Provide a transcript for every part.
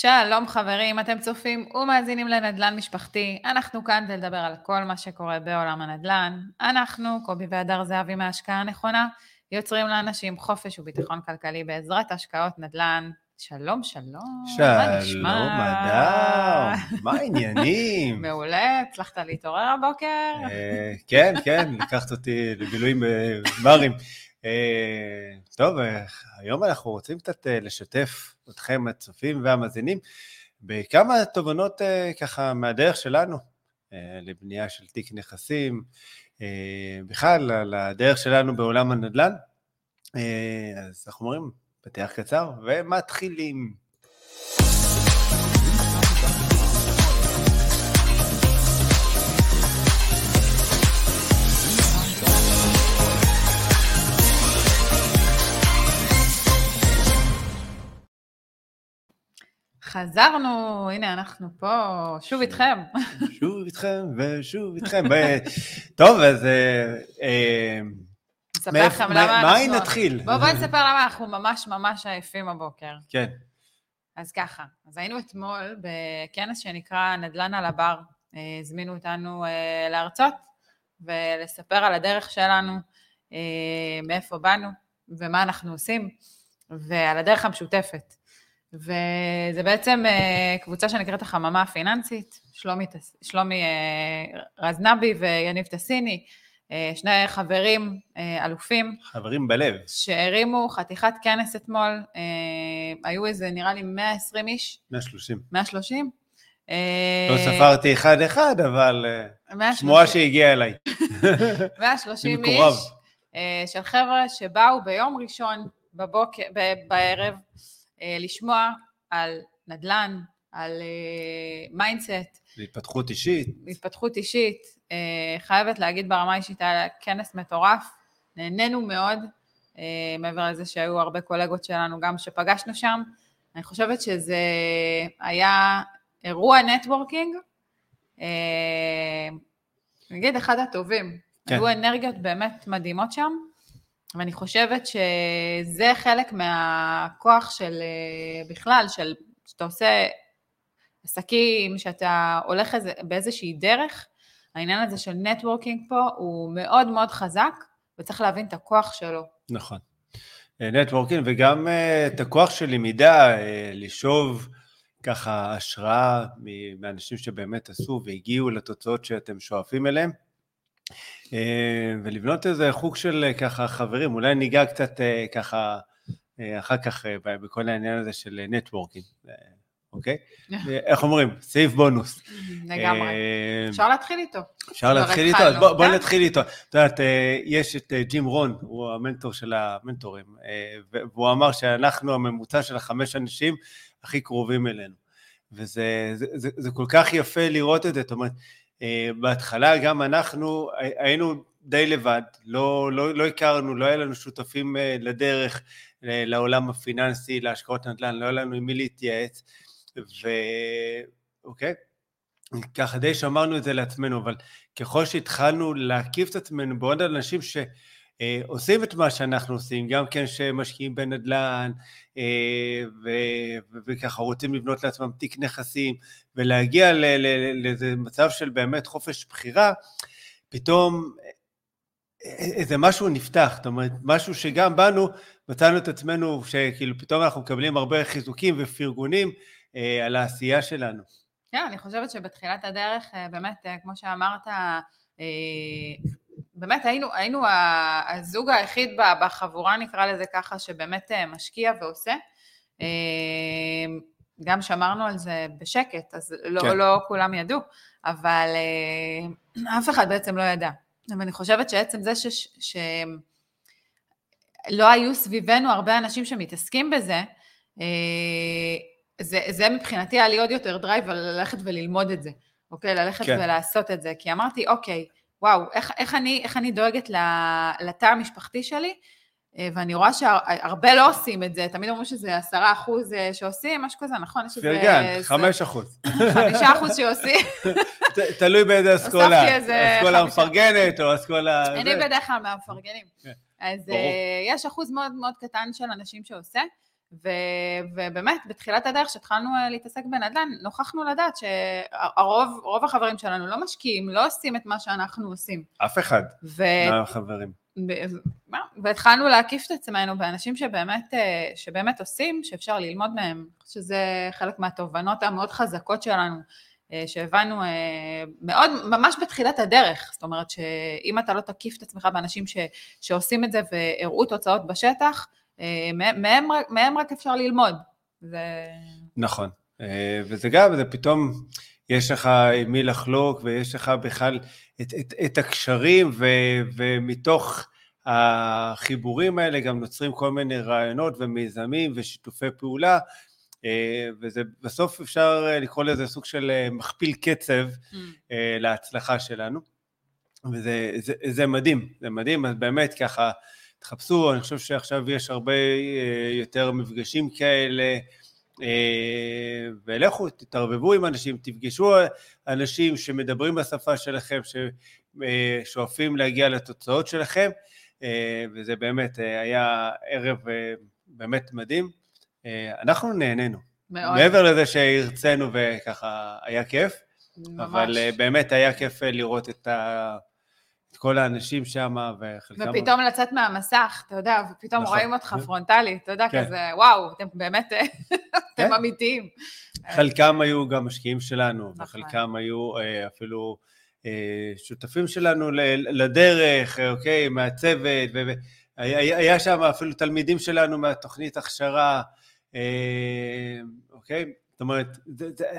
שלום חברים, אתם צופים ומאזינים לנדל"ן משפחתי. אנחנו כאן כדי לדבר על כל מה שקורה בעולם הנדל"ן. אנחנו, קובי והדר זהבי מההשקעה הנכונה, יוצרים לאנשים חופש וביטחון כלכלי בעזרת השקעות נדל"ן. שלום, שלום. שלום, אדר, מה העניינים? מעולה, הצלחת להתעורר הבוקר? אה, כן, כן, לקחת אותי לבילויים בברים. אה, טוב, אה, היום אנחנו רוצים קצת לשתף אתכם, הצופים והמאזינים, בכמה תובנות ככה מהדרך שלנו לבנייה של תיק נכסים, בכלל על הדרך שלנו בעולם הנדל"ן. אז אנחנו אומרים, פתח קצר ומתחילים. חזרנו, הנה אנחנו פה, שוב איתכם. שוב איתכם ושוב איתכם. טוב, אז אה, אה, נספר לכם למה אנחנו... מה נתחיל? בואו בוא נספר למה אנחנו ממש ממש עייפים הבוקר. כן. אז ככה, אז היינו אתמול בכנס שנקרא נדל"ן על הבר. אה, הזמינו אותנו להרצות ולספר על הדרך שלנו, מאיפה באנו ומה אנחנו עושים, ועל הדרך המשותפת. וזה בעצם קבוצה שנקראת החממה הפיננסית, שלומי, שלומי רזנבי ויניב טסיני, אה, שני חברים אה, אלופים. חברים בלב. שהרימו חתיכת כנס אתמול, אה, היו איזה נראה לי 120 איש. 130. 130? לא ספרתי אחד-אחד, אבל שמועה שהגיעה אליי. 130 איש של חבר'ה שבאו ביום ראשון בבוקר, בערב לשמוע על נדל"ן, על mindset. להתפתחות אישית. להתפתחות אישית, אה, חייבת להגיד ברמה אישית, היה כנס מטורף, נהנינו מאוד, אה, מעבר לזה שהיו הרבה קולגות שלנו גם שפגשנו שם. אני חושבת שזה היה אירוע networking, אה, נגיד אחד הטובים. כן. היו אנרגיות באמת מדהימות שם, ואני חושבת שזה חלק מהכוח של בכלל, של שאתה עושה עסקים, שאתה הולך באיזושהי דרך, העניין הזה של networking פה הוא מאוד מאוד חזק, וצריך להבין את הכוח שלו. נכון. networking וגם אה, את הכוח של למידה, אה, לשאוב ככה השראה מאנשים שבאמת עשו והגיעו לתוצאות שאתם שואפים אליהם. אה, ולבנות איזה חוג של ככה חברים, אולי ניגע קצת ככה אחר כך בכל העניין הזה של נטוורקינג. אוקיי? איך אומרים? סעיף בונוס. לגמרי. אה, אפשר להתחיל איתו. אפשר להתחיל איתו? אז בואו כן? נתחיל איתו. את יודעת, אה, יש את אה, ג'ים רון, הוא המנטור של המנטורים, והוא אמר שאנחנו הממוצע של החמש אנשים הכי קרובים אלינו. וזה זה, זה, זה כל כך יפה לראות את זה, זאת אומרת, בהתחלה גם אנחנו היינו די לבד, לא, לא, לא הכרנו, לא היה לנו שותפים לדרך, לעולם הפיננסי, להשקעות נדל"ן, לא היה לנו עם מי להתייעץ. ואוקיי, ככה די שמרנו את זה לעצמנו, אבל ככל שהתחלנו להקיף את עצמנו בעוד אנשים שעושים את מה שאנחנו עושים, גם כן שמשקיעים בנדל"ן, אה, וככה רוצים לבנות לעצמם תיק נכסים, ולהגיע לאיזה מצב של באמת חופש בחירה, פתאום איזה משהו נפתח, זאת אומרת, משהו שגם בנו, מצאנו את עצמנו שכאילו פתאום אנחנו מקבלים הרבה חיזוקים ופרגונים, אה, על העשייה שלנו. כן, אני חושבת שבתחילת הדרך, אה, באמת, אה, כמו שאמרת, באמת היינו, היינו הזוג היחיד בחבורה, נקרא לזה ככה, שבאמת משקיע ועושה. גם שמרנו על זה בשקט, אז לא, כן. לא כולם ידעו, אבל אף אחד בעצם לא ידע. ואני חושבת שעצם זה ש... ש... לא היו סביבנו הרבה אנשים שמתעסקים בזה, זה, זה מבחינתי היה לי עוד יותר drive ללכת וללמוד את זה, אוקיי? ללכת כן. ולעשות את זה. כי אמרתי, אוקיי, וואו, איך, איך, אני, איך אני דואגת לתא המשפחתי שלי? אה, ואני רואה שהרבה לא עושים את זה, תמיד אומרים שזה עשרה אחוז אה, שעושים, משהו כזה, נכון? יש איזה... פרגן, חמש אחוז. חמישה אחוז שעושים. תלוי באיזה אסכולה, אסכולה מפרגנת או אסכולה... אני בדרך כלל מהמפרגנים. כן, אז אה, יש אחוז מאוד מאוד קטן של אנשים שעושה. ו, ובאמת, בתחילת הדרך שהתחלנו אה, להתעסק בנדל"ן, נוכחנו לדעת שהרוב, רוב החברים שלנו לא משקיעים, לא עושים את מה שאנחנו עושים. אף אחד ו... מהחברים. והתחלנו להקיף את עצמנו באנשים שבאמת, אה, שבאמת עושים, שאפשר ללמוד מהם. שזה חלק מהתובנות המאוד חזקות שלנו, אה, שהבנו מאוד, ממש בתחילת הדרך. זאת אומרת שאם אתה לא תקיף את עצמך באנשים ש, שעושים את זה והראו תוצאות בשטח, מהם, מהם רק אפשר ללמוד. זה... נכון, אה, וזה גם, זה פתאום, יש לך עם מי לחלוק, ויש לך בכלל את, את, את הקשרים, ו, ומתוך החיבורים האלה גם נוצרים כל מיני רעיונות ומיזמים ושיתופי פעולה, אה, וזה בסוף אפשר לקרוא לזה סוג של מכפיל קצב mm. להצלחה שלנו, וזה זה, זה מדהים, זה מדהים, אז באמת ככה, תחפשו, אני חושב שעכשיו יש הרבה אה, יותר מפגשים כאלה, אה, ולכו, תתערבבו עם אנשים, תפגשו אנשים שמדברים בשפה שלכם, ששואפים להגיע לתוצאות שלכם, אה, וזה באמת היה ערב באמת מדהים. אנחנו נהנינו. מאוד. מעבר לזה שהרצינו וככה היה כיף, ממש. אבל באמת היה כיף לראות את ה... כל האנשים שם, וחלקם... ופתאום לצאת מהמסך, אתה יודע, ופתאום נכון. רואים אותך פרונטלי, אתה יודע, כן. כזה, וואו, אתם באמת, אתם כן. אמיתיים. חלקם היו גם משקיעים שלנו, נכון. וחלקם היו אה, אפילו אה, שותפים שלנו לדרך, אוקיי, מהצוות, והיה שם אפילו תלמידים שלנו מהתוכנית הכשרה, אה, אוקיי? זאת אומרת,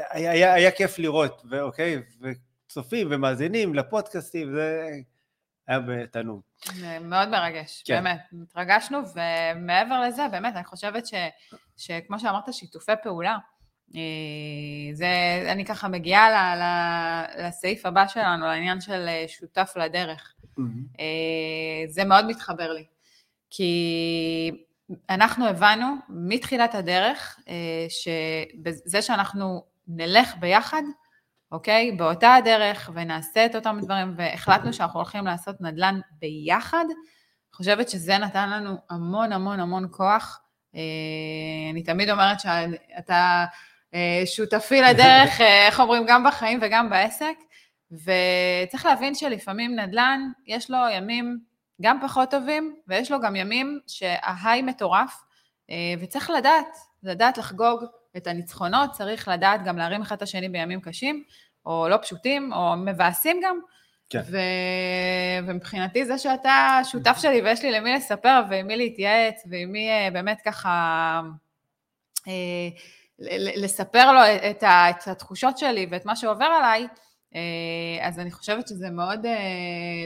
היה, היה, היה כיף לראות, ואוקיי, וצופים ומאזינים לפודקאסטים, זה... היה בתענוג. מאוד מרגש, כן. באמת, התרגשנו, ומעבר לזה, באמת, אני חושבת ש, שכמו שאמרת, שיתופי פעולה, אה, זה, אני ככה מגיעה ל, ל, לסעיף הבא שלנו, לעניין של אה, שותף לדרך. Mm-hmm. זה מאוד מתחבר לי, כי אנחנו הבנו מתחילת הדרך, שזה שאנחנו נלך ביחד, אוקיי? באותה הדרך, ונעשה את אותם דברים, והחלטנו שאנחנו הולכים לעשות נדל"ן ביחד, אני חושבת שזה נתן לנו המון המון המון כוח. אה, אני תמיד אומרת שאתה אה, שותפי לדרך, אה, איך אומרים, גם בחיים וגם בעסק, וצריך להבין שלפעמים נדל"ן, יש לו ימים גם פחות טובים, ויש לו גם ימים שההיי מטורף, וצריך לדעת, לדעת לחגוג את הניצחונות, צריך לדעת גם להרים אחד את השני בימים קשים, או לא פשוטים, או מבאסים גם. כן. ו... ומבחינתי זה שאתה שותף שלי ויש לי למי לספר ועם מי להתייעץ ועם מי אה, באמת ככה אה, לספר לו את, ה... את התחושות שלי ואת מה שעובר עליי, אה, אז אני חושבת שזה מאוד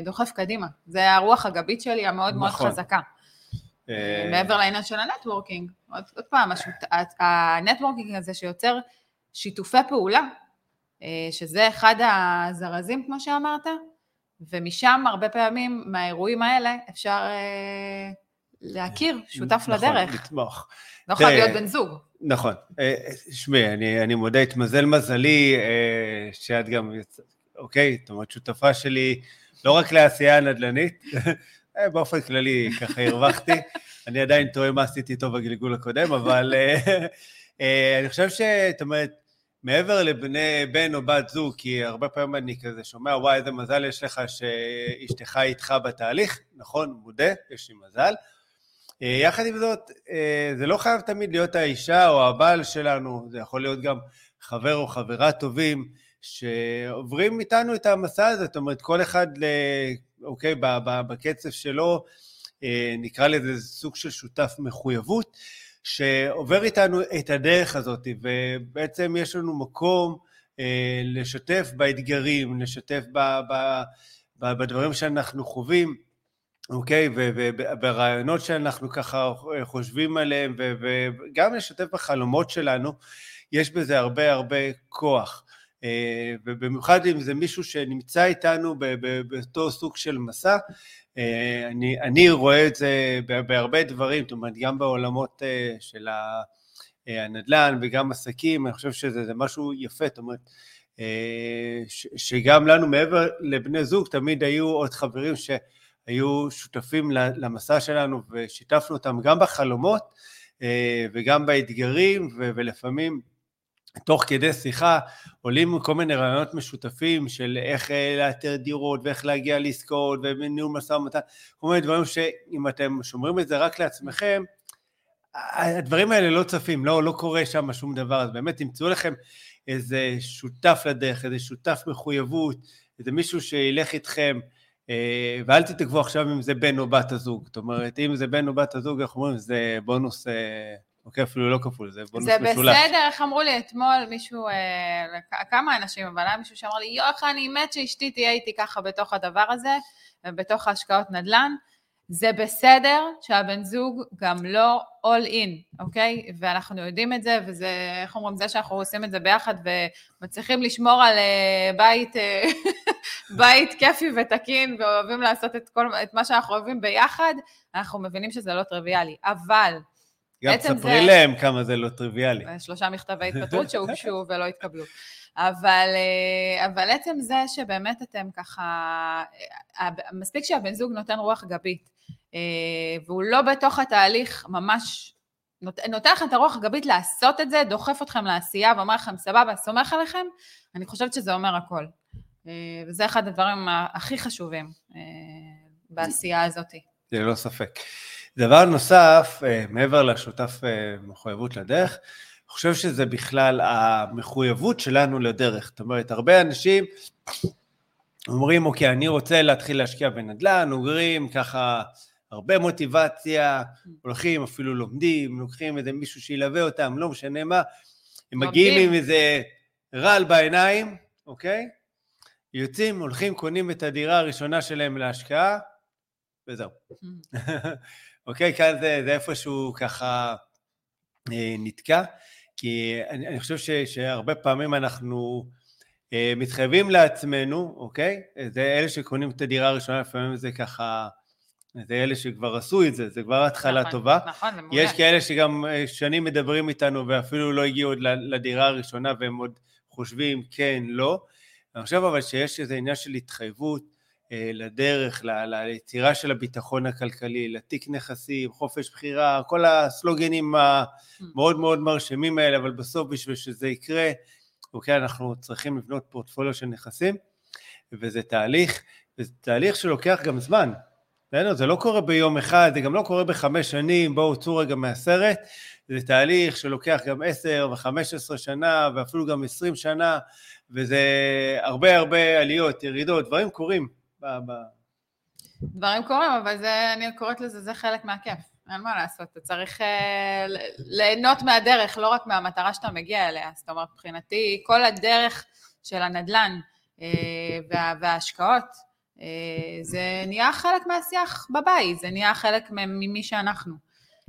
דוחף קדימה. זה הרוח הגבית שלי המאוד נכון. מאוד חזקה. מעבר לעניין של ה networking, עוד, עוד פעם, השוט... ה networking הזה שיוצר שיתופי פעולה, אה, שזה אחד הזרזים, כמו שאמרת, ומשם הרבה פעמים, מהאירועים האלה, אפשר אה, להכיר שותף נכון, לדרך. נכון, לתמוך. לא חייב להיות בן זוג. נכון. תשמעי, אה, אני, אני מודה, התמזל מזלי שאת גם, אוקיי, זאת אומרת, שותפה שלי לא רק לעשייה הנדל"נית, באופן כללי ככה הרווחתי. אני עדיין טועה מה עשיתי טוב בגלגול הקודם, אבל אני חושב ש... זאת אומרת, מעבר לבני בן או בת זוג, כי הרבה פעמים אני כזה שומע, וואי, איזה מזל יש לך שאשתך איתך בתהליך, נכון, מודה, יש לי מזל. אה, יחד עם זאת, אה, זה לא חייב תמיד להיות האישה או הבעל שלנו, זה יכול להיות גם חבר או חברה טובים שעוברים איתנו את המסע הזה, זאת אומרת, כל אחד, אוקיי, בקצב שלו, אה, נקרא לזה סוג של שותף מחויבות. שעובר איתנו את הדרך הזאת, ובעצם יש לנו מקום אה, לשתף באתגרים, לשתף ב, ב, ב, בדברים שאנחנו חווים, אוקיי? וברעיונות שאנחנו ככה חושבים עליהם, וגם לשתף בחלומות שלנו, יש בזה הרבה הרבה כוח. אה, ובמיוחד אם זה מישהו שנמצא איתנו באותו סוג של מסע, אה, אני, אני רואה את זה בהרבה דברים, זאת אומרת, גם בעולמות אה, של הנדל"ן וגם עסקים, אני חושב שזה משהו יפה, זאת אומרת, שגם לנו מעבר לבני זוג, תמיד היו עוד חברים שהיו שותפים למסע שלנו ושיתפנו אותם גם בחלומות וגם באתגרים, ולפעמים תוך כדי שיחה עולים כל מיני רעיונות משותפים של איך אה, לאתר דירות ואיך להגיע לעסקאות וניהול משא ומתן, כל מיני דברים שאם אתם שומרים את זה רק לעצמכם, הדברים האלה לא צפים, לא, לא קורה שם שום דבר, אז באמת תמצאו לכם איזה שותף לדרך, איזה שותף מחויבות, איזה מישהו שילך איתכם, אה, ואל תתקבו עכשיו אם זה בן או בת הזוג, זאת אומרת, אם זה בן או בת הזוג, אנחנו אומרים, זה בונוס אה, אוקיי, אפילו לא כפול, זה בונוס משולש. זה בסדר, איך אמרו לי אתמול, מישהו, אה, כמה אנשים, אבל היה מישהו שאמר לי, יואו, איך אני מת שאשתי תהיה איתי ככה בתוך הדבר הזה, ובתוך ההשקעות נדל"ן. זה בסדר שהבן זוג גם לא all in, אוקיי? ואנחנו יודעים את זה, וזה, איך אומרים, זה שאנחנו עושים את זה ביחד ומצליחים לשמור על אה, בית, אה, בית כיפי ותקין, ואוהבים לעשות את, כל, את מה שאנחנו אוהבים ביחד, אנחנו מבינים שזה לא טריוויאלי. אבל גם תספרי זה... להם כמה זה לא טריוויאלי. שלושה מכתבי התפטרות שהוגשו ולא התקבלו. אבל, אה, אבל עצם זה שבאמת אתם ככה, אה, מספיק שהבן זוג נותן רוח גבית, אה, והוא לא בתוך התהליך ממש, נותן לכם את הרוח הגבית לעשות את זה, דוחף אתכם לעשייה ואומר לכם, סבבה, סומך עליכם, אני חושבת שזה אומר הכל. וזה אחד הדברים הכי חשובים בעשייה הזאת. ללא ספק. דבר נוסף, אה, מעבר לשותף אה, מחויבות לדרך, אני חושב שזה בכלל המחויבות שלנו לדרך. זאת אומרת, הרבה אנשים אומרים, אוקיי, אני רוצה להתחיל להשקיע בנדל"ן, אוגרים ככה הרבה מוטיבציה, הולכים, אפילו לומדים, לוקחים איזה מישהו שילווה אותם, לא משנה מה, הם מגיעים עם איזה רעל בעיניים, אוקיי? יוצאים, הולכים, קונים את הדירה הראשונה שלהם להשקעה, וזהו. אוקיי? כאן זה, זה איפשהו ככה אה, נתקע, כי אני, אני חושב ש, שהרבה פעמים אנחנו אה, מתחייבים לעצמנו, אוקיי? זה אלה שקונים את הדירה הראשונה, לפעמים זה ככה... זה אלה שכבר עשו את זה, זה כבר התחלה נכון, טובה. נכון, זה מעולה. יש כאלה שגם אה, שנים מדברים איתנו ואפילו לא הגיעו עוד לדירה הראשונה והם עוד חושבים כן, לא. אני חושב אבל שיש איזה עניין של התחייבות, אה, לדרך, ליצירה של הביטחון הכלכלי, לתיק נכסים, חופש בחירה, כל הסלוגנים המאוד מאוד מרשימים האלה, אבל בסוף בשביל שזה יקרה, אוקיי, אנחנו צריכים לבנות פורטפוליו של נכסים, וזה תהליך, וזה תהליך שלוקח גם זמן. זה לא קורה ביום אחד, זה גם לא קורה בחמש שנים, בואו צאו רגע מהסרט, זה תהליך שלוקח גם עשר וחמש עשרה שנה, ואפילו גם עשרים שנה, וזה הרבה הרבה עליות, ירידות, דברים קורים. ב... דברים קורים, אבל זה, אני קוראת לזה, זה חלק מהכיף. אין מה לעשות, אתה צריך uh, ליהנות מהדרך, לא רק מהמטרה שאתה מגיע אליה. זאת אומרת, מבחינתי, כל הדרך של הנדל"ן uh, וה, וההשקעות, uh, זה נהיה חלק מהשיח בבית, זה נהיה חלק ממי שאנחנו.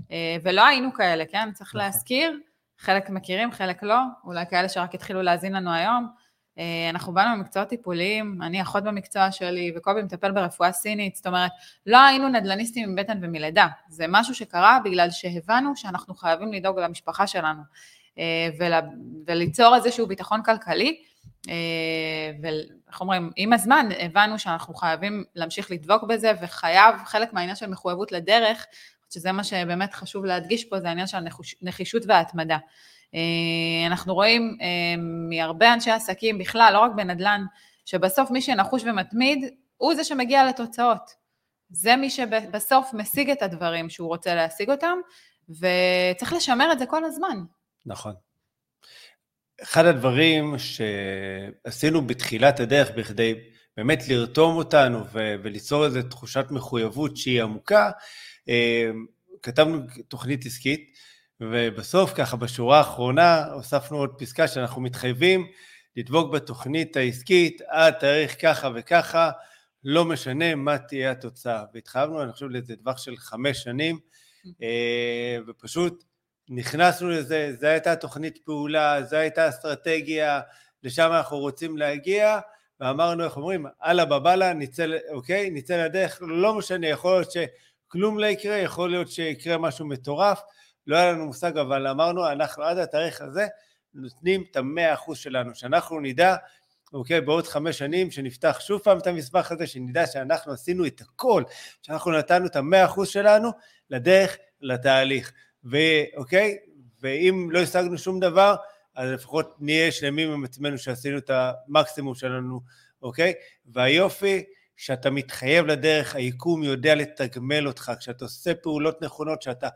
Uh, ולא היינו כאלה, כן? צריך נכון. להזכיר, חלק מכירים, חלק לא, אולי כאלה שרק התחילו להאזין לנו היום. אה, אנחנו באנו ממקצועות טיפוליים, אני אחות במקצוע שלי וקובי מטפל ברפואה סינית, זאת אומרת, לא היינו נדל"ניסטים עם בטן ומלידה, זה משהו שקרה בגלל שהבנו שאנחנו חייבים לדאוג למשפחה שלנו אה, וליצור איזשהו ביטחון כלכלי, אה, ואיך אומרים, עם הזמן הבנו שאנחנו חייבים להמשיך לדבוק בזה וחייב, חלק מהעניין של מחויבות לדרך, שזה מה שבאמת חשוב להדגיש פה, זה העניין של הנחישות וההתמדה. אה, אנחנו רואים אה, מהרבה אנשי עסקים בכלל, לא רק בנדל"ן, שבסוף מי שנחוש ומתמיד, הוא זה שמגיע לתוצאות. זה מי שבסוף משיג את הדברים שהוא רוצה להשיג אותם, וצריך לשמר את זה כל הזמן. נכון. אחד הדברים שעשינו בתחילת הדרך בכדי באמת לרתום אותנו וליצור איזו תחושת מחויבות שהיא עמוקה, אה, כתבנו תוכנית עסקית ובסוף, ככה בשורה האחרונה, הוספנו עוד פסקה שאנחנו מתחייבים לדבוק בתוכנית העסקית עד תאריך ככה וככה, לא משנה מה תהיה התוצאה. והתחייבנו, אני חושב, לאיזה טווח של חמש שנים, אה, ופשוט נכנסנו לזה, זו הייתה תוכנית פעולה, זו הייתה אסטרטגיה, לשם אנחנו רוצים להגיע, ואמרנו, איך אומרים, אללה בבאללה, נצא, אוקיי, נצא לדרך, לא משנה, יכול להיות שכלום לא יקרה, יכול להיות שיקרה משהו מטורף, לא היה לנו מושג, אבל אמרנו, אנחנו עד התאריך הזה נותנים את המאה אחוז שלנו, שאנחנו נדע, אוקיי, בעוד חמש שנים, שנפתח שוב פעם את המסמך הזה, שנדע שאנחנו עשינו את הכל, שאנחנו נתנו את המאה אחוז שלנו לדרך, לתהליך. ואוקיי? ואם לא השגנו שום דבר, אז לפחות נהיה שלמים עם עצמנו שעשינו את המקסימום שלנו, אוקיי? והיופי, שאתה מתחייב לדרך, היקום יודע לתגמל אותך, כשאתה עושה פעולות נכונות, שאתה,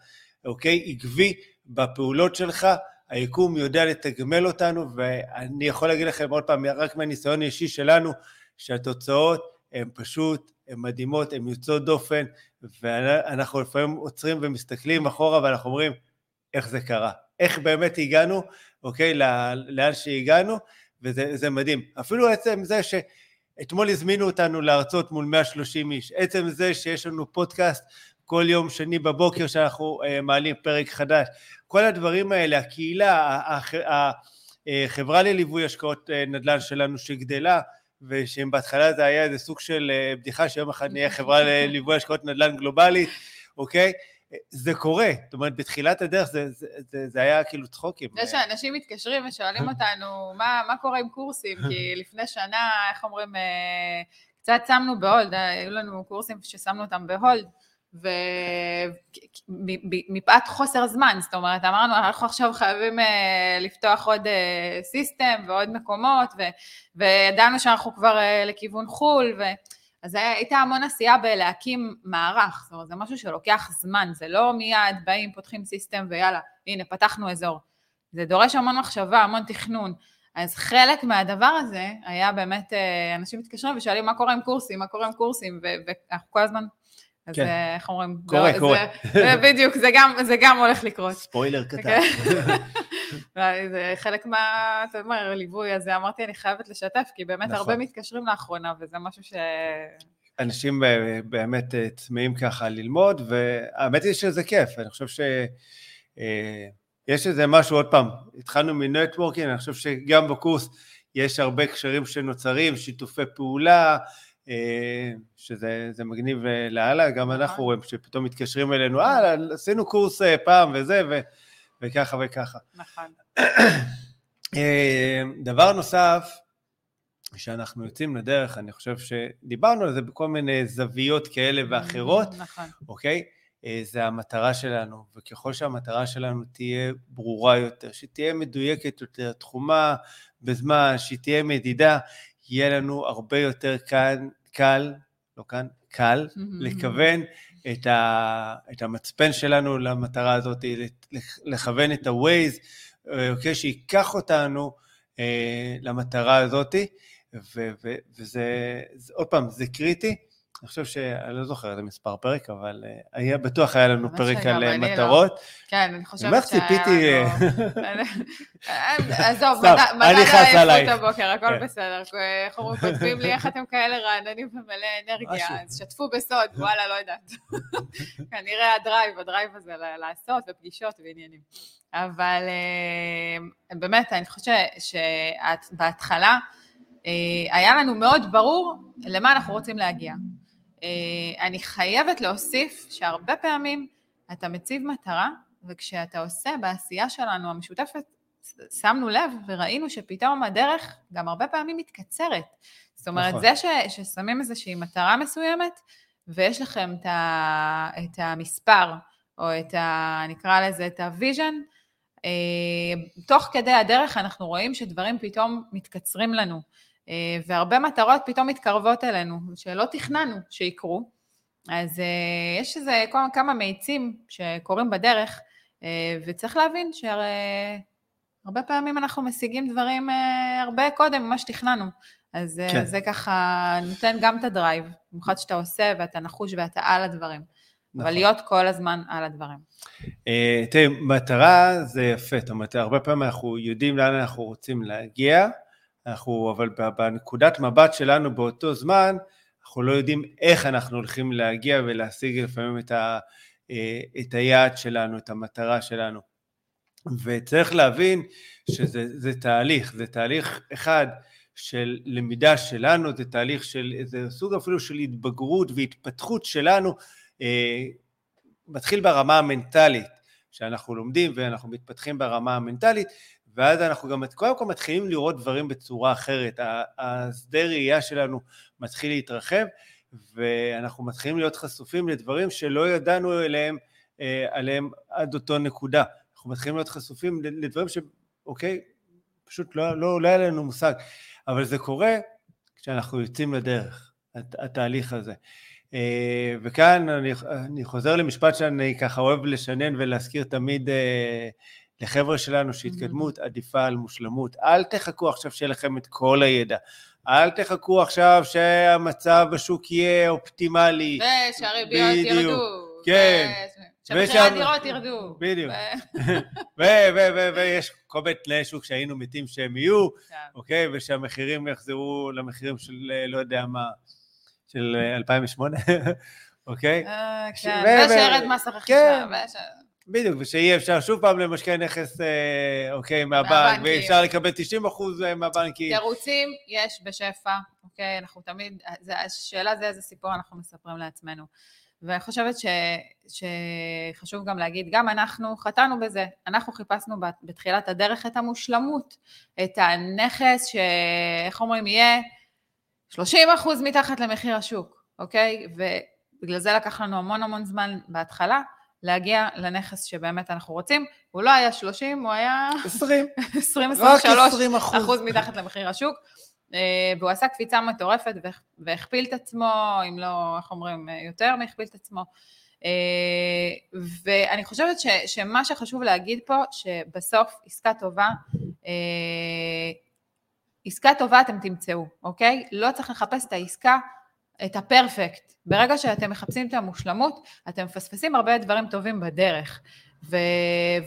אוקיי, עקבי בפעולות שלך, היקום יודע לתגמל אותנו, ואני יכול להגיד לכם עוד פעם, רק מהניסיון האישי שלנו, שהתוצאות הן פשוט, הן מדהימות, הן יוצאות דופן, ואנחנו לפעמים עוצרים ומסתכלים אחורה ואנחנו אומרים, איך זה קרה? איך באמת הגענו, אוקיי, לאן שהגענו, וזה מדהים. אפילו עצם זה שאתמול הזמינו אותנו להרצות מול 130 איש, עצם זה שיש לנו פודקאסט כל יום שני בבוקר שאנחנו uh, מעלים פרק חדש, כל הדברים האלה, הקהילה, החברה לליווי השקעות אה, נדל"ן שלנו שגדלה, ושאם בהתחלה זה היה איזה סוג של אה, בדיחה שיום אחד נהיה חברה לליווי השקעות נדל"ן גלובלית, אוקיי? זה קורה, זאת אומרת, בתחילת הדרך זה, זה, זה, זה היה כאילו צחוקים. זה שאנשים מתקשרים ושואלים אותנו, מה, מה קורה עם קורסים? כי לפני שנה, איך אומרים, אה, קצת שמנו ב hold, היו לנו קורסים ששמנו אותם ב hold, ומפאת חוסר זמן, זאת אומרת, אמרנו, אנחנו עכשיו חייבים אה, לפתוח עוד אה, system ועוד מקומות, ו, וידענו שאנחנו כבר אה, לכיוון חו"ל, ו... אז הייתה המון עשייה בלהקים מערך, זאת אומרת, זה משהו שלוקח זמן, זה לא מיד באים, פותחים system ויאללה, הנה, פתחנו אזור. זה דורש המון מחשבה, המון תכנון. אז חלק מהדבר הזה היה באמת, אנשים מתקשרים ושואלים מה קורה עם קורסים, מה קורה עם קורסים, ואנחנו כל הזמן אז כן. אה, איך אומרים? קורה, זה, קורה. זה, בדיוק, זה גם, זה גם הולך לקרות. ספוילר קטן. כן. זה חלק מה, אתה אומר, ליווי הזה, אמרתי, אני חייבת לשתף, כי באמת נכון. הרבה מתקשרים לאחרונה, וזה משהו ש... אנשים באמת אה, צמאים ככה ללמוד, והאמת היא שזה כיף, אני חושב ש... אה, יש איזה משהו, עוד פעם, התחלנו מנטוורקינג, אני חושב שגם בקורס יש הרבה קשרים שנוצרים, שיתופי פעולה, אה, שזה מגניב אה, לאללה, גם נכון. אנחנו רואים שפתאום מתקשרים אלינו, אה, עשינו קורס אה, פעם וזה, ו, וככה וככה. נכון. דבר נוסף, כשאנחנו יוצאים לדרך, אני חושב שדיברנו על זה בכל מיני זוויות כאלה ואחרות, נכון. אוקיי? זה המטרה שלנו, וככל שהמטרה שלנו תהיה ברורה יותר, שתהיה מדויקת יותר, תחומה בזמן, שהיא תהיה מדידה, יהיה לנו הרבה יותר כאן קל, לא כאן, קל, לכוון את, ה, את המצפן שלנו למטרה הזאת, לכוון את ה-Waze, אוקיי, שייקח אותנו אה, למטרה הזאת, וזה, עוד פעם, זה קריטי. אני חושב שאני לא זוכר איזה מספר פרק, אבל אה, היה, בטוח היה לנו פרק על אה, לא. מטרות. כן, אני חושבת שהיה. ציפיתי... אה, עזוב, מדד העייפות הבוקר, הכל כן. בסדר. איך אומרים, כותבים לי איך אתם כאלה רעננים ומלא אנרגיה, אז שתפו בסוד, וואלה, לא יודעת. כנראה ה drive, ה drive הזה לעשות, ופגישות ועניינים. אבל באמת, אני חושבת שבהתחלה היה לנו מאוד ברור למה אנחנו רוצים להגיע. אה, אני חייבת להוסיף שהרבה פעמים אתה מציב מטרה, וכשאתה עושה בעשייה שלנו המשותפת, שמנו לב וראינו שפתאום הדרך גם הרבה פעמים מתקצרת. זאת אומרת, נכון. זה ש, ששמים איזושהי מטרה מסוימת, ויש לכם את, ה, את המספר, או את ה... נקרא לזה את ה vision, אה, תוך כדי הדרך אנחנו רואים שדברים פתאום מתקצרים לנו. אה, והרבה מטרות פתאום מתקרבות אלינו, שלא תכננו שיקרו. אז אה, יש איזה כמה מאיצים שקורים בדרך, אה, וצריך להבין שהרי הרבה פעמים אנחנו משיגים דברים הרבה קודם ממה שתכננו. אז כן. זה ככה נותן גם את הדרייב, במיוחד שאתה עושה ואתה נחוש ואתה על הדברים. נכון. אבל להיות כל הזמן על הדברים. תראי, מטרה זה יפה, זאת אומרת, הרבה פעמים אנחנו יודעים לאן אנחנו רוצים להגיע, אנחנו, אבל בנקודת מבט שלנו באותו זמן, אנחנו לא יודעים איך אנחנו הולכים להגיע ולהשיג לפעמים את, ה, אה, את היעד שלנו, את המטרה שלנו. וצריך להבין שזה תהליך, זה תהליך אחד של למידה שלנו, זה תהליך של איזה סוג אפילו של התבגרות והתפתחות שלנו, אה, מתחיל ברמה המנטלית, שאנחנו לומדים ואנחנו מתפתחים ברמה המנטלית, ואז אנחנו גם קודם כל מתחילים לראות דברים בצורה אחרת, השדה ראייה שלנו מתחיל להתרחב, ואנחנו מתחילים להיות חשופים לדברים שלא ידענו אליהם עליהם עד אותו נקודה. אנחנו מתחילים להיות חשופים לדברים שאוקיי, פשוט לא, לא, לא היה לנו מושג, אבל זה קורה כשאנחנו יוצאים לדרך, התהליך הזה. אה, וכאן אני, אני חוזר למשפט שאני ככה אוהב לשנן ולהזכיר תמיד אה, לחבר'ה שלנו שהתקדמות עדיפה על מושלמות. אל תחכו עכשיו שיהיה לכם את כל הידע. אל תחכו עכשיו שהמצב בשוק יהיה אופטימלי. ושהריביות ירדו. כן. שמחירי הדירות ירדו. בדיוק. ויש כל מיני תנאי שוק שהיינו מתים שהם יהיו, כן. אוקיי? ושהמחירים יחזרו למחירים של לא יודע מה, של 2008, אוקיי? אה, כן, ושירד מס הרכישה. בדיוק, ושיהיה אפשר שוב פעם למשקיע נכס, אה, אוקיי, מהבנק, ואפשר לקבל 90 אחוז אה, מהבנקים. תירוצים יש בשפע, אוקיי? אנחנו תמיד, השאלה זה איזה סיפור אנחנו מספרים לעצמנו. ואני חושבת ש, שחשוב גם להגיד, גם אנחנו חטאנו בזה, אנחנו חיפשנו בתחילת הדרך את המושלמות, את הנכס שאיך אומרים, יהיה 30 אחוז מתחת למחיר השוק, אוקיי? ובגלל זה לקח לנו המון המון זמן בהתחלה להגיע לנכס שבאמת אנחנו רוצים, הוא לא היה 30, הוא היה... 20. 20, 23 אחוז מתחת למחיר השוק. אה, והוא עשה קפיצה מטורפת והכפיל את עצמו, אם לא, איך אומרים, יותר מהכפיל את עצמו. אה, ואני חושבת ש, שמה שחשוב להגיד פה, שבסוף עסקה טובה, אה, עסקה טובה אתם תמצאו, אוקיי? לא צריך לחפש את העסקה, את הפרפקט. ברגע שאתם מחפשים את המושלמות, אתם מפספסים הרבה דברים טובים בדרך. ו,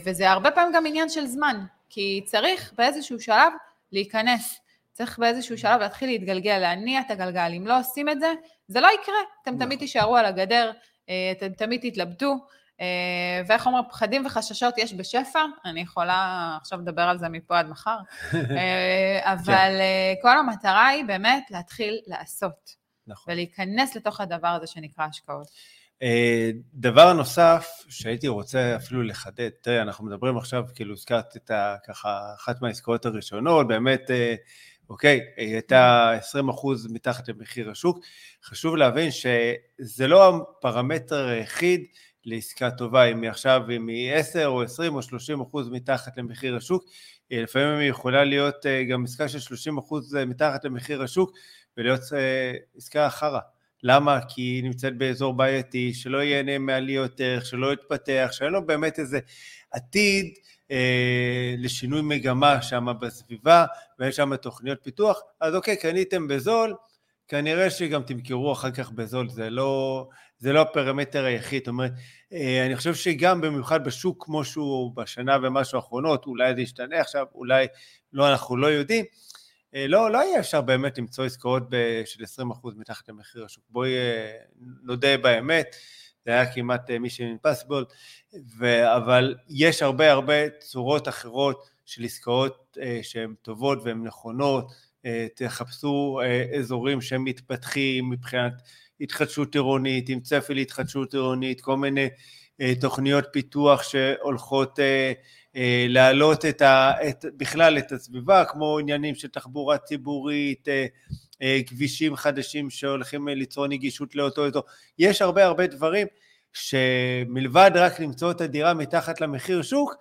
וזה הרבה פעמים גם עניין של זמן, כי צריך באיזשהו שלב להיכנס. צריך באיזשהו שלב להתחיל להתגלגל, להניע את הגלגל. אם לא עושים את זה, זה לא יקרה. אתם תמיד נכון. תישארו על הגדר, אה, אתם תמיד תתלבטו. אה, ואיך אומרים, פחדים וחששות יש בשפע, אני יכולה עכשיו לדבר על זה מפה עד מחר, אה, אבל כן. כל המטרה היא באמת להתחיל לעשות, נכון. ולהיכנס לתוך הדבר הזה שנקרא השקעות. דבר נוסף שהייתי רוצה אפילו לחדד, תראה, אנחנו מדברים עכשיו, כאילו הזכרת את ה... ככה, אחת מהעסקאות הראשונות, באמת אוקיי? היא הייתה 20% מתחת למחיר השוק. חשוב להבין שזה לא הפרמטר היחיד לעסקה טובה, אם היא עכשיו, אם היא 10 או 20 או 30 אחוז מתחת למחיר השוק, לפעמים היא יכולה להיות אה, גם עסקה של 30 אחוז אה, מתחת למחיר השוק ולהיות אה, עסקה חרא. למה? כי היא נמצאת באזור בעייתי, שלא ייהנה מעליות ערך, שלא יתפתח, שאין לו באמת איזה עתיד אה, לשינוי מגמה שם בסביבה, ויש שם תוכניות פיתוח, אז אוקיי, קניתם בזול, כנראה שגם תמכרו אחר כך בזול, זה לא, זה לא הפרמטר היחיד, זאת אומרת, אה, אני חושב שגם במיוחד בשוק כמו שהוא בשנה ומשהו האחרונות, אולי זה ישתנה עכשיו, אולי לא, אנחנו לא יודעים, לא, לא יהיה אפשר באמת למצוא עסקאות של 20% מתחת למחיר השוק, בואי נודה באמת, זה היה כמעט מישן אימפסיבול, אבל יש הרבה הרבה צורות אחרות של עסקאות אה, שהן טובות והן נכונות, אה, תחפשו אה, אזורים שהם מתפתחים מבחינת התחדשות עירונית, עם צפי להתחדשות עירונית, כל מיני תוכניות פיתוח שהולכות להעלות את ה, את, בכלל את הסביבה, כמו עניינים של תחבורה ציבורית, כבישים חדשים שהולכים ליצור נגישות לאותו אזור, יש הרבה הרבה דברים שמלבד רק למצוא את הדירה מתחת למחיר שוק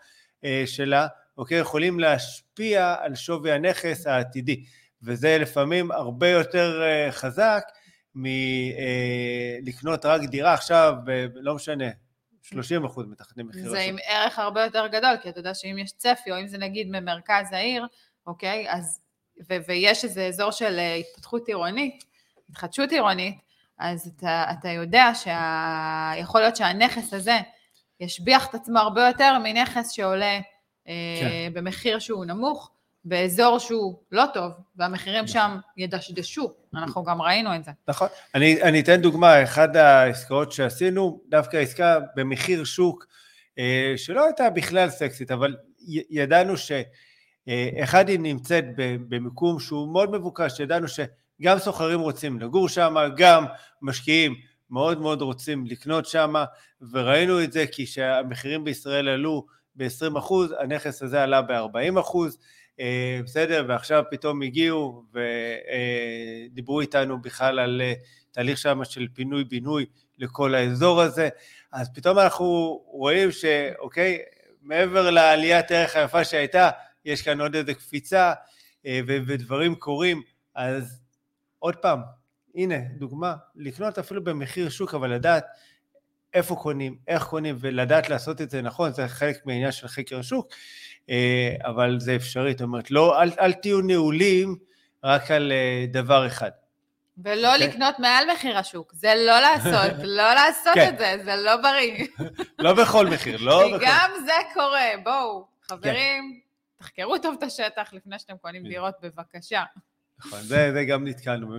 אה, שלה, אוקיי, יכולים להשפיע על שווי הנכס העתידי, וזה לפעמים הרבה יותר אה, חזק מלקנות אה, רק דירה עכשיו, לא משנה, 30 אחוז מתחת למחיר השוק. זה עם ערך הרבה יותר גדול, כי אתה יודע שאם יש צפי, או אם זה נגיד ממרכז העיר, אוקיי, אז, ו- ויש איזה אזור של התפתחות עירונית, התחדשות עירונית, אז אתה, אתה יודע שיכול להיות שהנכס הזה ישביח את עצמו הרבה יותר מנכס שעולה אה, כן. במחיר שהוא נמוך, באזור שהוא לא טוב, והמחירים נכון. שם ידשדשו, אנחנו גם ראינו את זה. נכון. אני, אני אתן דוגמה, אחת העסקאות שעשינו, דווקא עסקה במחיר שוק, אה, שלא הייתה בכלל סקסית, אבל ידענו שאחד היא נמצאת במיקום שהוא מאוד מבוקש, ידענו ש... גם סוחרים רוצים לגור שם, גם משקיעים מאוד מאוד רוצים לקנות שם, וראינו את זה כי כשהמחירים בישראל עלו ב-20%, הנכס הזה עלה ב-40%, אה, בסדר, ועכשיו פתאום הגיעו ודיברו איתנו בכלל על אה, תהליך שם של פינוי-בינוי לכל האזור הזה, אז פתאום אנחנו רואים שאוקיי, מעבר לעליית ערך היפה שהייתה, יש כאן עוד איזה קפיצה אה, ודברים קורים, אז עוד פעם, הנה, דוגמה, לקנות אפילו במחיר שוק, אבל לדעת איפה קונים, איך קונים, ולדעת לעשות את זה נכון, זה חלק מהעניין של חקר השוק, אה, אבל זה אפשרי, זאת אומרת, לא, אל, אל תהיו נעולים רק על אה, דבר אחד. ולא okay. אוקיי? לקנות מעל מחיר השוק, זה לא לעשות, לא לעשות כן. את זה, זה לא בריא. לא בכל מחיר, לא בכל... כי גם זה קורה, בואו, חברים, כן. תחקרו טוב את השטח לפני שאתם קונים דירות, בבקשה. נכון, זה, זה גם נתקלנו,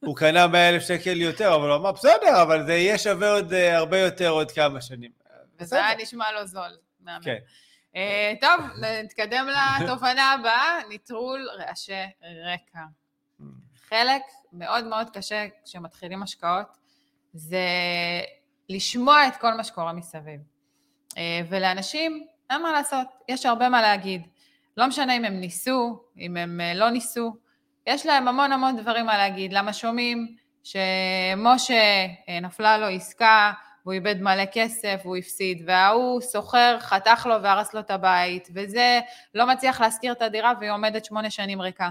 הוא קנה 100 אלף שקל יותר, אבל הוא אמר, בסדר, אבל זה יהיה שווה עוד uh, הרבה יותר עוד כמה שנים. וזה היה נשמע לא זול. כן. Uh, טוב, נתקדם לתובנה הבאה, נטרול רעשי רקע. חלק מאוד מאוד קשה כשמתחילים השקעות, זה לשמוע את כל מה שקורה מסביב. אה, ולאנשים, אין מה לעשות, יש הרבה מה להגיד. לא משנה אם הם ניסו, אם הם אה, לא ניסו, יש להם המון המון דברים מה להגיד. למה שומעים שמשה אה, נפלה לו עסקה, והוא איבד מלא כסף, והוא הפסיד, וההוא סוחר, חתך לו והרס לו את הבית, וזה לא מצליח להשכיר את הדירה והיא עומדת שמונה שנים ריקה.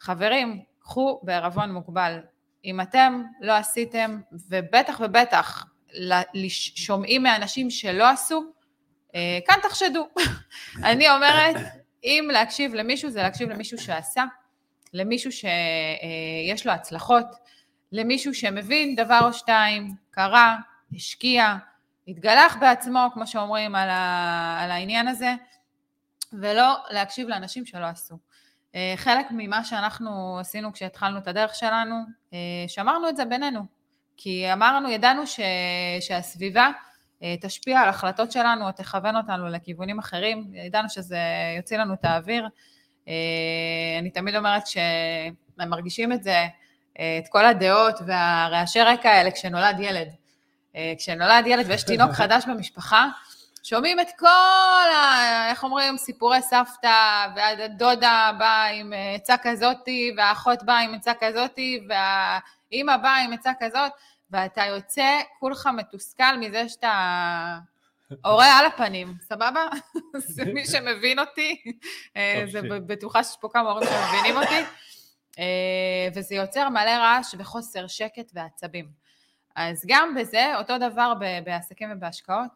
חברים, קחו בערבון מוגבל. אם אתם לא עשיתם, ובטח ובטח שומעים מאנשים שלא עשו, אה, כאן תחשדו. אני אומרת, אם להקשיב למישהו זה להקשיב למישהו שעשה, למישהו שיש לו הצלחות, למישהו שמבין דבר או שתיים, קרא, השקיע, התגלח בעצמו, כמו שאומרים, על, העניין הזה, ולא להקשיב לאנשים שלא עשו. אה, חלק ממה שאנחנו עשינו כשהתחלנו את הדרך שלנו, אה, שמרנו את זה בינינו. כי אמרנו, ידענו ש, שהסביבה אה, תשפיע על החלטות שלנו או תכוון אותנו לכיוונים אחרים, ידענו שזה יוציא לנו את האוויר. אני תמיד אומרת שהם מרגישים את זה, את כל הדעות והרעשי רקע האלה כשנולד ילד. כשנולד ילד ויש תינוק חדש במשפחה, שומעים את כל, ה, איך אומרים, סיפורי סבתא, והדודה באה עם עצה כזאתי, והאחות באה עם עצה כזאתי, והאימא באה עם עצה כזאת, ואתה יוצא כולך מתוסכל מזה שאתה הורה על הפנים, סבבה? זה מי שמבין אותי, אה, זה בטוחה שיש פה כמה הורים שמבינים אותי, אה, וזה יוצר מלא רעש וחוסר שקט ועצבים. אז גם בזה, אותו דבר בעסקים ובהשקעות,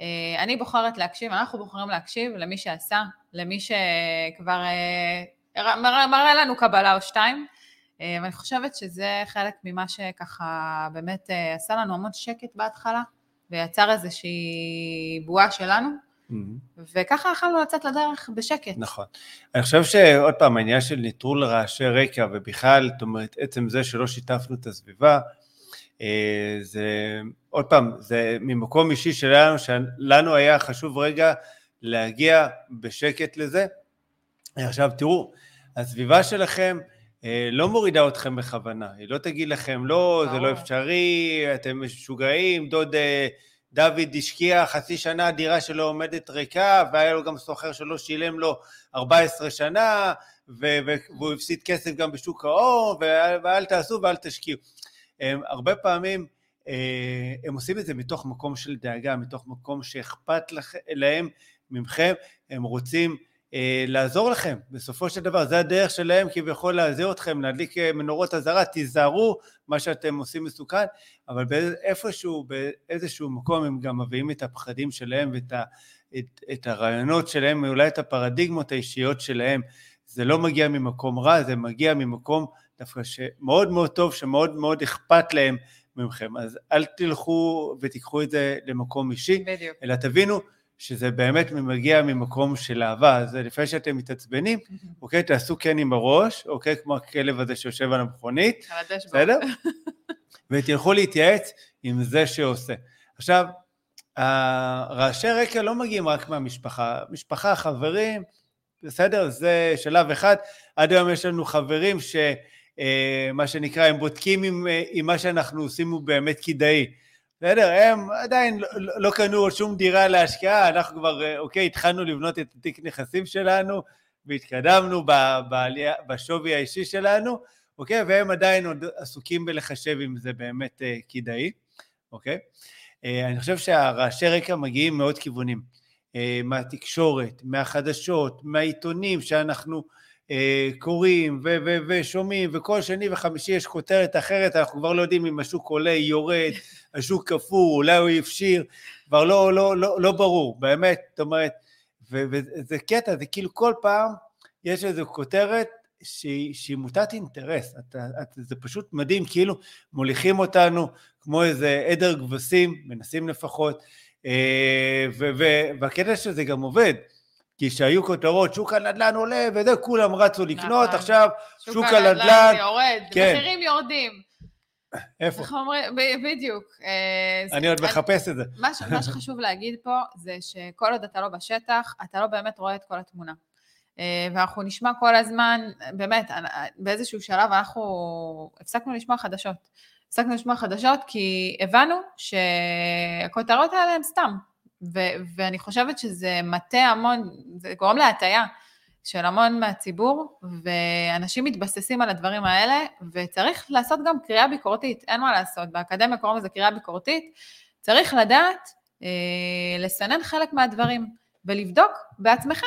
אה, אני בוחרת להקשיב, אנחנו בוחרים להקשיב למי שעשה, למי שכבר אה, מראה לנו קבלה או שתיים, אה, ואני חושבת שזה חלק ממה שככה באמת עשה לנו המון שקט בהתחלה, ויצר איזושהי בועה שלנו, mm-hmm. וככה יכלנו לצאת לדרך בשקט. נכון. אני חושב שעוד פעם, העניין של ניטרול רעשי רקע, ובכלל, זאת אומרת, עצם זה שלא שיתפנו את הסביבה, זה, עוד פעם, זה ממקום אישי שלנו, שלנו היה חשוב רגע להגיע בשקט לזה. עכשיו תראו, הסביבה שלכם אה, לא מורידה אתכם בכוונה, היא לא תגיד לכם, לא, זה לא אפשרי, אתם משוגעים, דוד אה, דוד השקיע חצי שנה דירה שלו עומדת ריקה, והיה לו גם סוחר שלא שילם לו 14 שנה, והוא הפסיד כסף גם בשוק ההון, ואל תעשו ואל תשקיעו. הם הרבה פעמים, אה, הם עושים את זה מתוך מקום של דאגה, מתוך מקום שאכפת להם ממכם, הם רוצים אה, לעזור לכם, בסופו של דבר, זה הדרך שלהם כביכול להזהיר אתכם, להדליק אה, מנורות אזהרה, תיזהרו, מה שאתם עושים מסוכן, אבל באיפשהו, באיזשהו מקום הם גם מביאים את הפחדים שלהם ואת ה, את, את הרעיונות שלהם, אולי את הפרדיגמות האישיות שלהם, זה לא מגיע ממקום רע, זה מגיע ממקום דווקא שמאוד מאוד טוב, שמאוד מאוד אכפת להם ממכם. אז אל תלכו ותיקחו את זה למקום אישי, בדיוק. אלא תבינו שזה באמת מגיע ממקום של אהבה. אז לפני שאתם מתעצבנים, אוקיי, תעשו כן עם הראש, אוקיי, כמו הכלב הזה שיושב על המכונית, על. בסדר? ותלכו להתייעץ עם זה שעושה. עכשיו, הרעשי רקע לא מגיעים רק מהמשפחה, משפחה, חברים, בסדר? זה שלב אחד. עד היום יש לנו חברים ש... אה, מה שנקרא, הם בודקים אה, אם מה שאנחנו עושים הוא באמת כדאי. בסדר? הם עדיין לא, לא, לא קנו שום דירה להשקעה, אנחנו כבר, אה, אוקיי, התחלנו לבנות את התיק נכסים שלנו, והתקדמנו בעלייה, בשווי האישי שלנו, אוקיי? והם עדיין עוד עסוקים בלחשב אם זה באמת כדאי, אוקיי? אני חושב שהרעשי רקע מגיעים מעוד כיוונים. מהתקשורת, מהחדשות, מהעיתונים שאנחנו קוראים ושומעים, וכל שני וחמישי יש כותרת אחרת, אנחנו כבר לא יודעים אם השוק עולה, יורד, השוק קפוא, אולי הוא הפשיר, כבר לא, לא, לא, לא ברור, באמת, זאת אומרת, וזה קטע, זה כאילו כל פעם יש איזו כותרת שהיא, שהיא מוטת אינטרס, אתה, אתה, זה פשוט מדהים, כאילו מוליכים אותנו כמו איזה עדר כבשים, מנסים לפחות, אה, והקטע שזה גם עובד, כי שהיו כותרות, שוק הנדל"ן עולה, וזה, כולם רצו לקנות, נכון. עכשיו שוק הנדל"ן... שוק הנדל"ן יורד, כן. מחירים יורדים. איפה? איך אומרים, בדיוק. אה, אני עוד מחפש את זה. מה שחשוב להגיד פה, זה שכל עוד אתה לא בשטח, אתה לא באמת רואה את כל התמונה. אה, ואנחנו נשמע כל הזמן, באמת, באיזשהו שלב אנחנו הפסקנו לשמוע חדשות. הפסקנו לשמוע חדשות כי הבנו שהכותרות האלה הן סתם. ו- ואני חושבת שזה מטה המון, זה גורם להטייה של המון מהציבור, ואנשים מתבססים על הדברים האלה, וצריך לעשות גם קריאה ביקורתית, אין מה לעשות, באקדמיה קוראים לזה קריאה ביקורתית, צריך לדעת אה, לסנן חלק מהדברים, ולבדוק בעצמכם.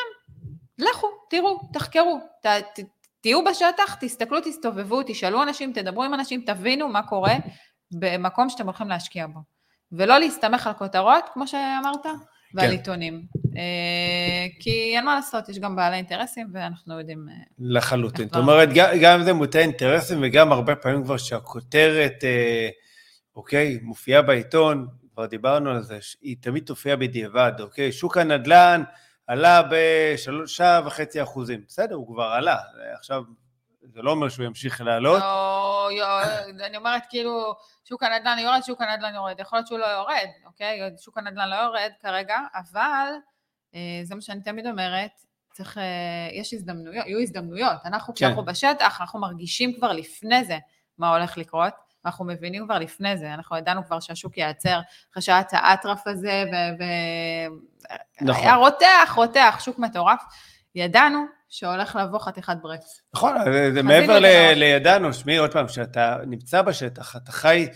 לכו, תראו, תחקרו, ת, ת, תהיו בשטח, תסתכלו, תסתובבו, תשאלו אנשים, תדברו עם אנשים, תבינו מה קורה במקום שאתם הולכים להשקיע בו. ולא להסתמך על כותרות, כמו שאמרת, ועל כן. עיתונים. אה, כי אין מה לעשות, יש גם בעלי אינטרסים, ואנחנו יודעים... אה, לחלוטין. זאת אומרת, גם אם זה מוטה אינטרסים, וגם הרבה פעמים כבר שהכותרת, אה, אוקיי, מופיעה בעיתון, כבר דיברנו על זה, היא תמיד תופיע בדיעבד, אוקיי? שוק הנדל"ן, עלה בשלושה וחצי אחוזים. בסדר, הוא כבר עלה, עכשיו זה לא אומר שהוא ימשיך לעלות. לא, אני אומרת כאילו, שוק הנדל"ן יורד, שוק הנדל"ן יורד. יכול להיות שהוא לא יורד, אוקיי? שוק הנדל"ן לא יורד כרגע, אבל אה, זה מה שאני תמיד אומרת, צריך, אה, יש הזדמנויות, יהיו הזדמנויות. אנחנו כן. כשאנחנו בשטח, אנחנו מרגישים כבר לפני זה מה הולך לקרות. ואנחנו מבינים כבר לפני זה, אנחנו ידענו כבר שהשוק ייעצר אחרי שהיה את האטרף הזה, ו... נכון. היה רותח, רותח, שוק מטורף. ידענו שהולך לבוא חתיכת ברקס. נכון, זה מעבר לידענו, שמי עוד פעם, שאתה נמצא בשטח, אתה חי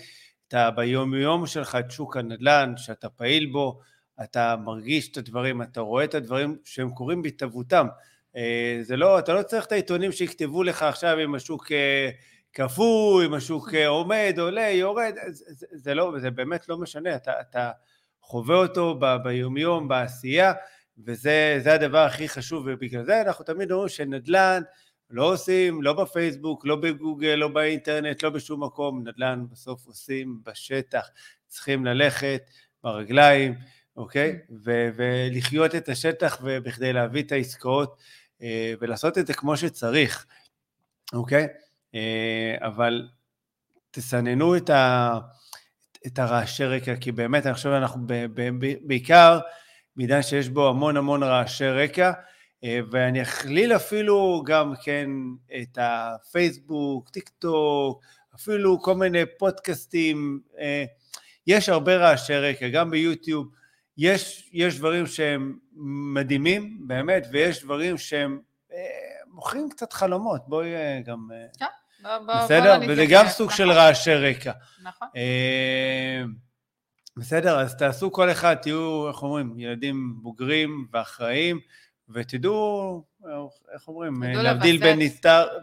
אתה ביום-יום שלך את שוק הנדל"ן, שאתה פעיל בו, אתה מרגיש את הדברים, אתה רואה את הדברים שהם קורים בהתהוותם. אה, זה לא, אתה לא צריך את העיתונים שיכתבו לך עכשיו אם השוק אה, קפוא, אם השוק אה, עומד, עולה, יורד, זה, זה לא, זה באמת לא משנה, אתה, אתה חווה אותו ביומיום, בעשייה, וזה הדבר הכי חשוב, ובגלל זה אנחנו תמיד אומרים שנדל"ן לא עושים, לא בפייסבוק, לא בגוגל, לא באינטרנט, לא בשום מקום, נדל"ן בסוף עושים בשטח, צריכים ללכת ברגליים, אוקיי? ו- ולחיות את השטח בכדי להביא את העסקאות אה, ולעשות את זה כמו שצריך, אוקיי? אה, אבל תסננו את, ה, את הרעשי רקע, כי באמת אני חושב שאנחנו ב, ב, בעיקר בעידן שיש בו המון המון רעשי רקע, אה, ואני אכליל אפילו גם כן את הפייסבוק, טיק טוק, אפילו כל מיני פודקאסטים, אה, יש הרבה רעשי רקע, גם ביוטיוב, יש, יש דברים שהם מדהימים, באמת, ויש דברים שהם מוכרים קצת חלומות, בואי גם... כן. בסדר? וזה גם סוג של נכון. רעשי רקע. נכון. בסדר, אז תעשו כל אחד, תהיו, איך אומרים, ילדים בוגרים ואחראים, ותדעו, איך אומרים, להבדיל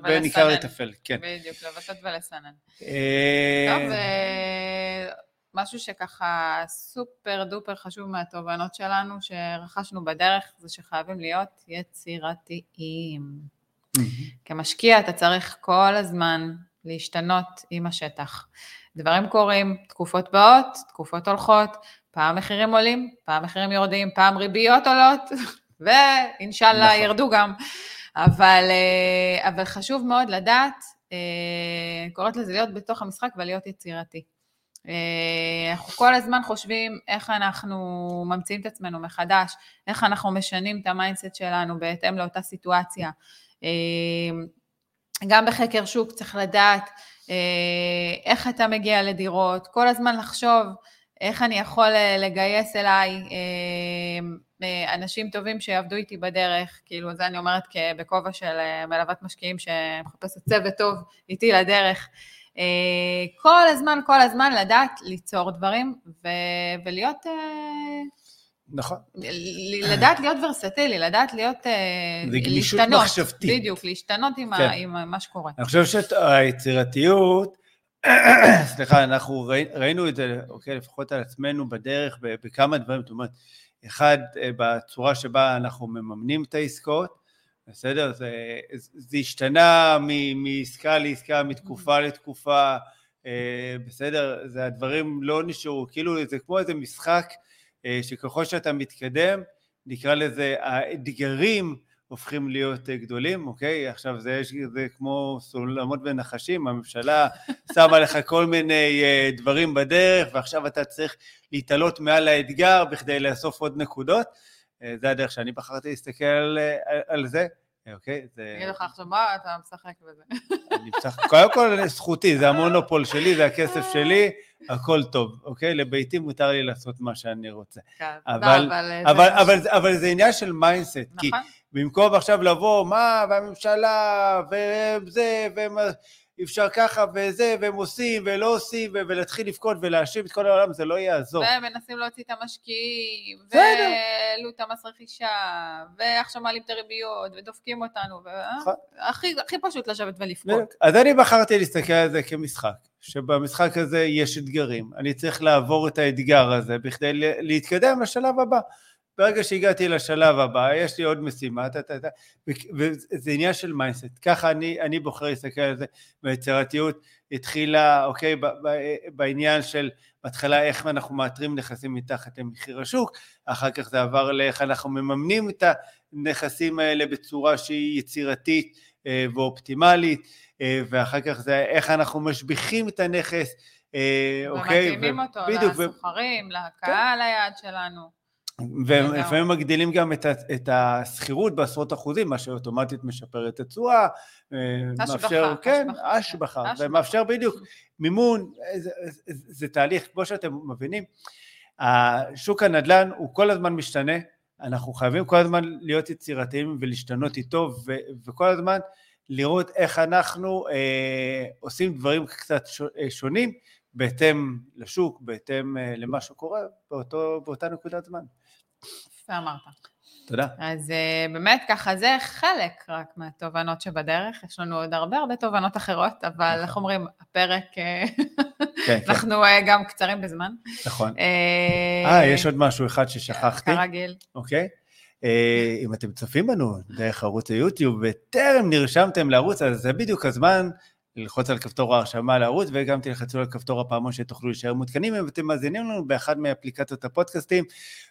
בין עיקר לטפל. כן. בדיוק, לווסת ולסנן. אה, טוב, אה, משהו שככה סופר דופר חשוב מהתובנות שלנו שרכשנו בדרך, זה שחייבים להיות יצירתיים. כמשקיע אתה צריך כל הזמן להשתנות עם השטח. דברים קורים, תקופות באות, תקופות הולכות, פעם מחירים עולים, פעם מחירים יורדים, פעם ריביות עולות, ואינשאללה נכון. ירדו גם. אבל, אה, אבל חשוב מאוד לדעת, אה, קוראת לזה להיות בתוך המשחק ולהיות יצירתי. אה, אנחנו כל הזמן חושבים איך אנחנו ממציאים את עצמנו מחדש, איך אנחנו משנים את ה mindset שלנו בהתאם לאותה סיטואציה. גם בחקר שוק צריך לדעת אה, איך אתה מגיע לדירות, כל הזמן לחשוב איך אני יכול אה, לגייס אליי אה, אנשים טובים שיעבדו איתי בדרך, כאילו זה אני אומרת בכובע של מלוות משקיעים שמחפשת צוות טוב איתי לדרך. כל הזמן, כל הזמן לדעת ליצור דברים ו- ולהיות... נכון. לדעת להיות ורסטילי, לדעת להיות... זה גמישות מחשבתית. בדיוק, להשתנות עם, כן. ה, עם מה שקורה. אני חושב שהיצירתיות, סליחה, אנחנו ראי, ראינו את זה, אוקיי, לפחות על עצמנו בדרך, בכמה דברים, זאת אומרת, אחד, אה, בצורה שבה אנחנו מממנים את העסקאות, בסדר? זה, זה השתנה מעסקה לעסקה, מתקופה לתקופה, אה, בסדר? זה הדברים לא נשארו, כאילו זה כמו איזה משחק אה, שככל שאתה מתקדם, נקרא לזה האתגרים הופכים להיות אה, גדולים, אוקיי? עכשיו זה, זה כמו סולמות ונחשים, הממשלה שמה לך כל מיני אה, דברים בדרך, ועכשיו אתה צריך להתעלות מעל האתגר בכדי לאסוף עוד נקודות. זה הדרך שאני בחרתי להסתכל על, על זה. אוקיי? זה... אני אגיד לך עכשיו מה אתה משחק בזה. אני משחק, קודם כל זכותי, זה המונופול שלי, זה הכסף שלי, הכל טוב, אוקיי? לביתי מותר לי לעשות מה שאני רוצה. כן, אבל, לא, אבל, אבל, אבל, זה עניין של mindset, נכון. כי במקום עכשיו לבוא, מה, והממשלה, וזה, והם... אי אפשר ככה וזה, והם עושים ולא עושים, ולהתחיל לבכות ולהאשים את כל העולם, זה לא יעזור. ומנסים להוציא את המשקיעים, והעלו את המס רכישה, ועכשיו מעלים את הריביות, ודופקים אותנו, נכון. הכי, הכי פשוט לשבת ולבכות. אז אני בחרתי להסתכל על זה כמשחק, שבמשחק הזה יש אתגרים, אני צריך לעבור את האתגר הזה בכדי להתקדם לשלב הבא. ברגע שהגעתי לשלב הבא, יש לי עוד משימה, ת, ת, ת, וזה עניין של mindset, ככה אני, אני בוחר להסתכל על זה, והיצירתיות התחילה, אוקיי, ב, ב, בעניין של בהתחלה איך אנחנו מאתרים נכסים מתחת למחיר השוק, אחר כך זה עבר לאיך אנחנו מממנים את הנכסים האלה בצורה שהיא יצירתית אה, ואופטימלית, אה, ואחר כך זה איך אנחנו משביחים את הנכס, אה, אוקיי? ומתאימים אותו לסוחרים, לקהל כן. היעד שלנו. ולפעמים מגדילים גם את, את השכירות בעשרות אחוזים, מה שאוטומטית משפר את התשואה, אה, מאפשר, כן, השבחה, ומאפשר בדיוק מימון, זה, זה, זה תהליך, כמו שאתם מבינים, שוק הנדל"ן הוא כל הזמן משתנה, אנחנו חייבים כל הזמן להיות יצירתיים ולהשתנות איתו, ו, וכל הזמן לראות איך אנחנו אה, עושים דברים קצת אה, שונים, בהתאם לשוק, בהתאם אה, למה שקורה באותו, באותה נקודת זמן. יפה אמרת. תודה. אז uh, באמת ככה, זה חלק רק מהתובנות שבדרך, יש לנו עוד הרבה הרבה תובנות אחרות, אבל נכון. איך אומרים, הפרק, אה, כן, כן. אנחנו כן. גם קצרים בזמן. נכון. אה, יש עוד משהו אחד ששכחתי. כרגיל. אוקיי. אם אתם צופים בנו דרך ערוץ היוטיוב וטרם נרשמתם לערוץ, אז זה בדיוק הזמן ללחוץ על כפתור ההרשמה לערוץ, וגם תלחצו על כפתור הפעמון שתוכלו להישאר מותקנים, אם אתם מאזינים לנו באחד מאפליקציות הפודקאסטים,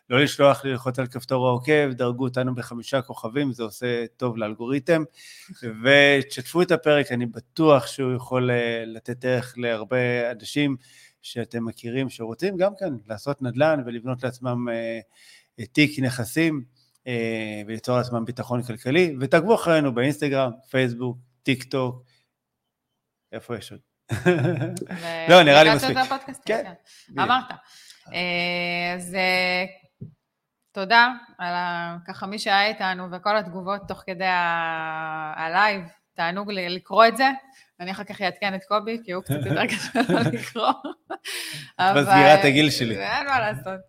לא לשלוח ללחוץ על כפתור העוקב, דרגו אותנו בחמישה כוכבים, זה עושה טוב לאלגוריתם, ותשתפו את הפרק, אני בטוח שהוא יכול אה, לתת ערך להרבה אנשים שאתם מכירים, שרוצים גם כן לעשות נדל"ן ולבנות לעצמם אה, תיק נכסים, אה, וליצור לעצמם ביטחון כלכלי, ותעקבו אחרינו באינסטגרם, פייסבוק, טיק טוק, איפה יש עוד? לא, נראה לי מספיק. כן. כן. אמרת. אה, אז אה, תודה על ככה מי שהיה איתנו וכל התגובות תוך כדי ה live, תענוג לקרוא את זה. אני אחר כך אעדכן את קובי, כי הוא קצת יותר קשה לו לקרוא. בסגירת הגיל שלי. אין מה לעשות.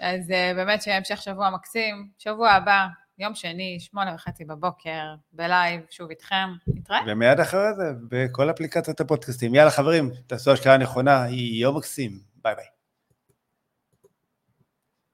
אז אה, באמת שיהיה המשך שבוע מקסים. שבוע הבא, יום שני, שמונה וחצי בבוקר, ב live, שוב איתכם, נתראה. ומיד אחרי זה, בכל אפליקציות הפודקאסטים. יאללה חברים, תעשו השקעה נכונה, יום מקסים, ביי ביי.